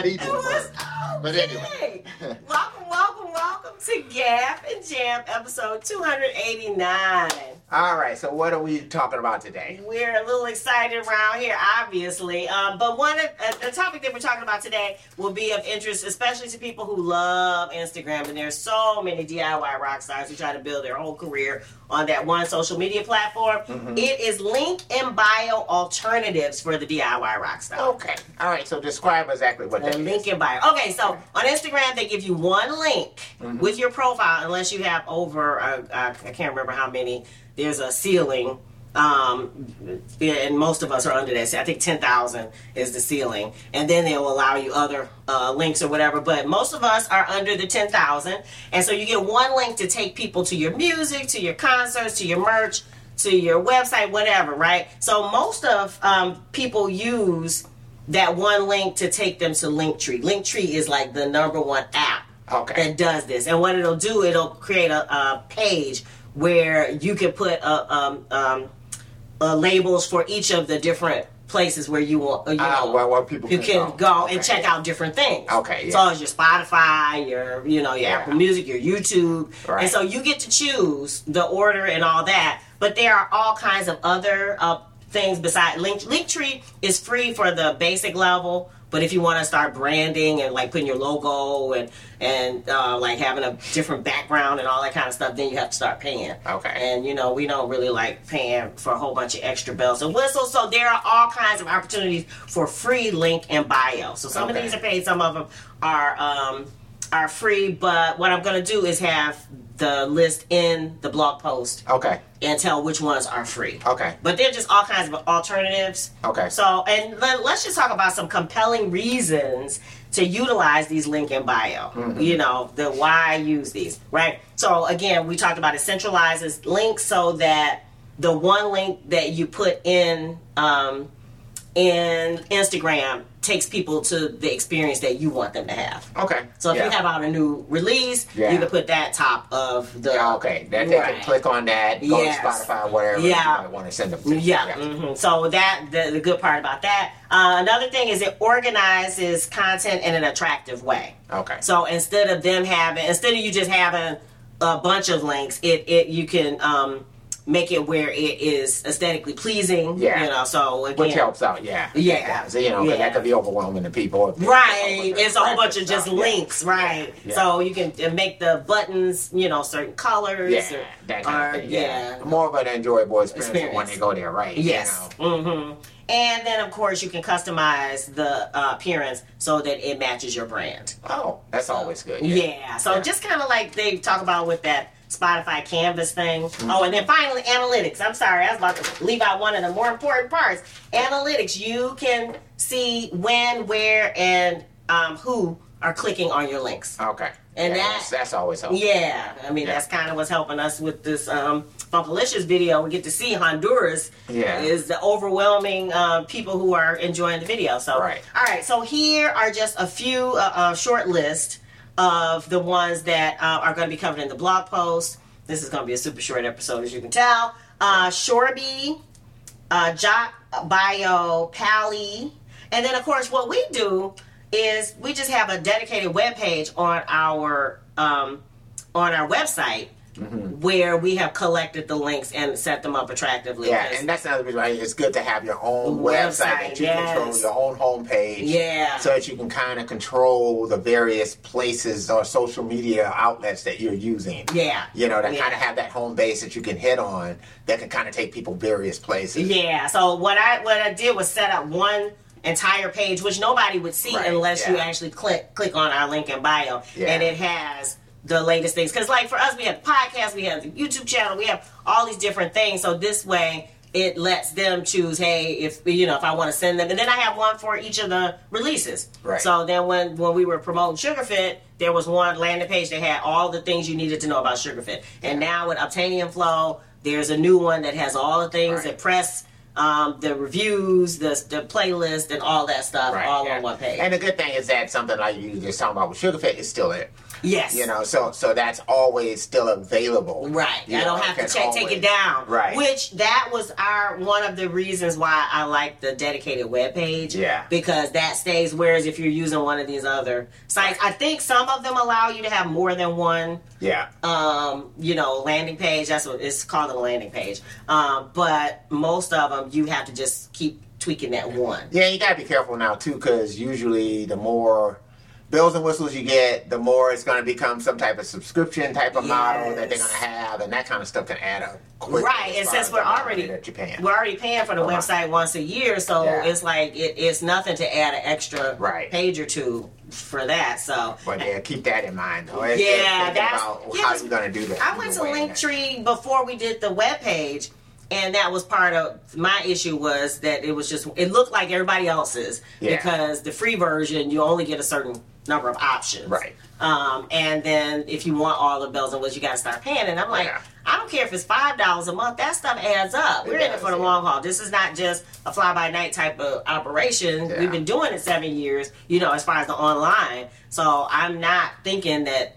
not even It was, oh, But anyway. welcome, welcome, welcome to Gap Jam episode 289. All right, so what are we talking about today? We're a little excited around here, obviously. Um, but one of uh, the topic that we're talking about today will be of interest, especially to people who love Instagram. And there's so many DIY rock stars who try to build their whole career on that one social media platform. It is link and bio alternatives for the DIY rock star. Okay. All right, so describe exactly what that The is. link in bio. Okay, so on Instagram they give you one link with your profile, unless you have over uh, I can't remember how many. There's a ceiling, um, and most of us are under that. I think ten thousand is the ceiling, and then they'll allow you other uh, links or whatever. But most of us are under the ten thousand, and so you get one link to take people to your music, to your concerts, to your merch, to your website, whatever. Right. So most of um, people use that one link to take them to Linktree. Linktree is like the number one app Okay. that does this. And what it'll do, it'll create a, a page where you can put uh um, um, uh, labels for each of the different places where you want. uh, You Ah, know, where- where people you can go. go, Okay. and check out different things. Okay, yeah. So it's your Spotify, your you know your Yeah. Apple Music, your YouTube, Right. and so you get to choose the order and all that. But there are all kinds of other uh, things besides Link Linktree is free for the basic level. But if you want to start branding and like putting your logo and and uh, like having a different background and all that kind of stuff, then you have to start paying. Okay. And you know we don't really like paying for a whole bunch of extra bells and whistles. So there are all kinds of opportunities for free link and bio. So some Okay. of these are paid, some of them are um, are free. But what I'm going to do is have the list in the blog post Okay. and tell which ones are free. Okay. But they're just all kinds of alternatives. Okay. So, and let, us just talk about some compelling reasons to utilize these link in bio. Mm-hmm. You know, the why use these, right? So, again, we talked about it centralizes links so that the one link that you put in um, in Instagram takes people to the experience that you want them to have. Okay. So if yeah. you have out a new release, Yeah. you can put that top of the Yeah, okay. That they Right. can click on that, go Yes. to Spotify, whatever Yeah. you might want to send them to. Yeah. hmm So that the, the good part about that. Uh, another thing is it organizes content in an attractive way. Okay. So instead of them having, instead of you just having a bunch of links, it it you can um, make it where it is aesthetically pleasing. Yeah. You know. So again, Which helps out, yeah. Yeah. So, you know, Yeah. that could be overwhelming to people. Right, it's a whole bunch of just stuff, yeah. links, right? Yeah. So you can make the buttons, you know, certain colors. Yeah, or, that kind or- of thing. Yeah. More of an enjoyable experience, when they go there, right? you Yes. know. hmm And then, of course, you can customize the uh, appearance so that it matches your brand. Oh, that's always good. Yeah. So Yeah. just kind of like they talk about with that Spotify Canvas thing. Mm-hmm. Oh, and then finally, analytics. I'm sorry, I was about to leave out one of the more important parts. Analytics. You can see when, where, and um, who are clicking on your links. Okay. And Yeah, that- that's, that's always helpful. Yeah, I mean Yeah. that's kind of what's helping us with this um, Funkalicious video. We get to see Honduras Yeah. is the overwhelming uh, people who are enjoying the video. So, Right. all right. So here are just a few uh, uh, short list of the ones that uh, are going to be covered in the blog post. This is going to be a super short episode, as you can tell. Uh, Shorby, uh, Jock Bio, Pallyy, and then of course what we do is we just have a dedicated web page on our um, on our website Mm-hmm. where we have collected the links and set them up attractively. Yeah, and that's another reason why it's good to have your own Website, website, that you yes. control, your own homepage. Yeah. So that you can kind of control the various places or social media outlets that you're using. yeah, You know, that Yeah. kind of have that home base that you can hit on that can kind of take people various places. Yeah. So what I what I did was set up one entire page, which nobody would see Right, unless you actually click click on our link in bio, Yeah. and it has the latest things. Because like for us, we have the podcast, we have the YouTube channel, we have all these different things. So this way. It lets them choose, hey, if you know, if I want to send them, and then I have one for each of the releases. Right. So then, when when we were promoting Sugarfit, there was one landing page that had all the things you needed to know about Sugarfit. And now with Obtainium Flow, there's a new one that has all the things Right. that press um, the reviews, the the playlist, and all that stuff, Right, all yeah. on one page. And the good thing is that something like you just talking about with Sugarfit is still there. Yes. You know, so so that's always still available. Right. You I don't know, have to check, take it down. Right. Which that was our one of the reasons why I like the dedicated web page. Yeah. Because that stays. Whereas if you're using one of these other sites, I think some of them allow you to have more than one. Yeah. Um, you know, landing page. That's what it's called a landing page. Um, but most of them you have to just keep tweaking that one. Yeah, you gotta be careful now too, because usually the more bells and whistles you get, the more it's gonna become some type of subscription type of model that they're gonna have, and that kind of stuff can add up. quickly Right, and since we're already we're already paying for the Uh-huh. website once a year, so Yeah. it's like it, it's nothing to add an extra Right. page or two for that. So But yeah, keep that in mind. Though. Yeah, that's- about yeah, how 'cause you're gonna do that. I went to You're weighing that. Linktree before we did the web page, and that was part of my issue was that it was just it looked like everybody else's Yeah. because the free version you only get a certain number of options. Right. Um, and then if you want all the bells and whistles, you got to start paying. And I'm like, Yeah. I don't care if it's five dollars a month. That stuff adds up. It We're in it for the long haul. This is not just a fly by night type of operation. Yeah. We've been doing it seven years. You know, as far as the online. So I'm not thinking that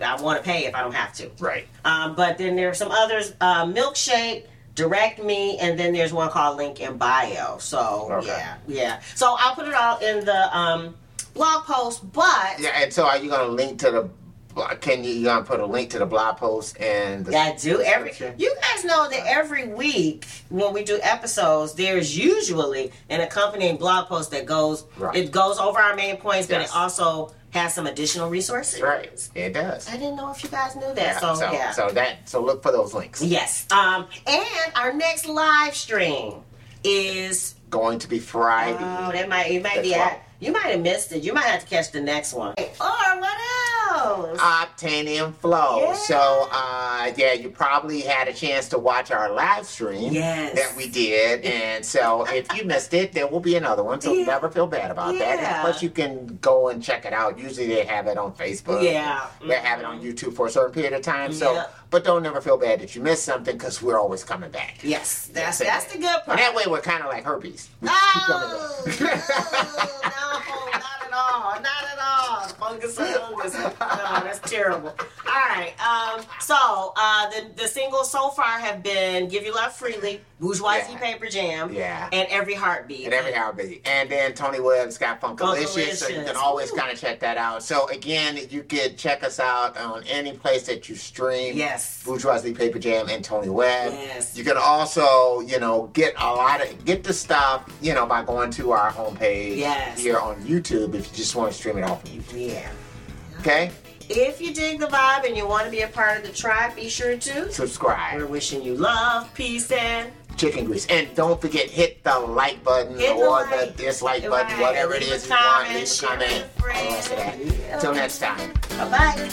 I want to pay if I don't have to. Right. Um, but then there are some others: uh, Milkshake, Direct Me, and then there's one called Link in Bio. So Okay. yeah, yeah. So I'll put it all in the um, blog post. But Yeah, and so are you gonna link to the? Can you you gonna put a link to the blog post and the I do every. You guys know that every week when we do episodes, there's usually an accompanying blog post that goes. Right. It goes over our main points, but it also has some additional resources. Right. It does. I didn't know if you guys knew that. Yeah, so, so, yeah. so that so look for those links. Yes. Um, and our next live stream is Going to be Friday. oh, that might it might be at, you might have missed it. You might have to catch the next one. Or what else? Octanium Flow. Yeah. So, uh, yeah, you probably had a chance to watch our live stream Yes. that we did. And so, if you missed it, there will be another one. So, Yeah. never feel bad about that. Yeah. And plus, you can go and check it out. Usually, they have it on Facebook. Yeah. They have it on YouTube for a certain period of time. So, but don't never feel bad that you missed something because we're always coming back. yes, that's That's that's the good part. And that way, we're kind of like herpes. We Oh, back. no, not at all. Not at and. No, that's terrible. All right. Um, so uh, the the singles so far have been "Give You Love Freely," "Bourgeoisie Yeah. Paper Jam," Yeah. and "Every Heartbeat." And every heartbeat. And then Tony Webb's got Funkalicious, so you can always kind of check that out. So again, you could check us out on any place that you stream. Yes. Bourgeoisie Paper Jam and Tony Webb. Yes. You can also, you know, get a lot of get the stuff, you know, by going to our homepage Yes. here on YouTube if you just want to stream it off of YouTube. Yeah. Okay? If you dig the vibe and you want to be a part of the tribe, be sure to. Subscribe. We're wishing you love, peace, and Chicken grease. And don't forget, hit the like button Hit the or like. the dislike button, whatever it Leave a is you want. Leave a comment. All of that. Till next time. bye bye.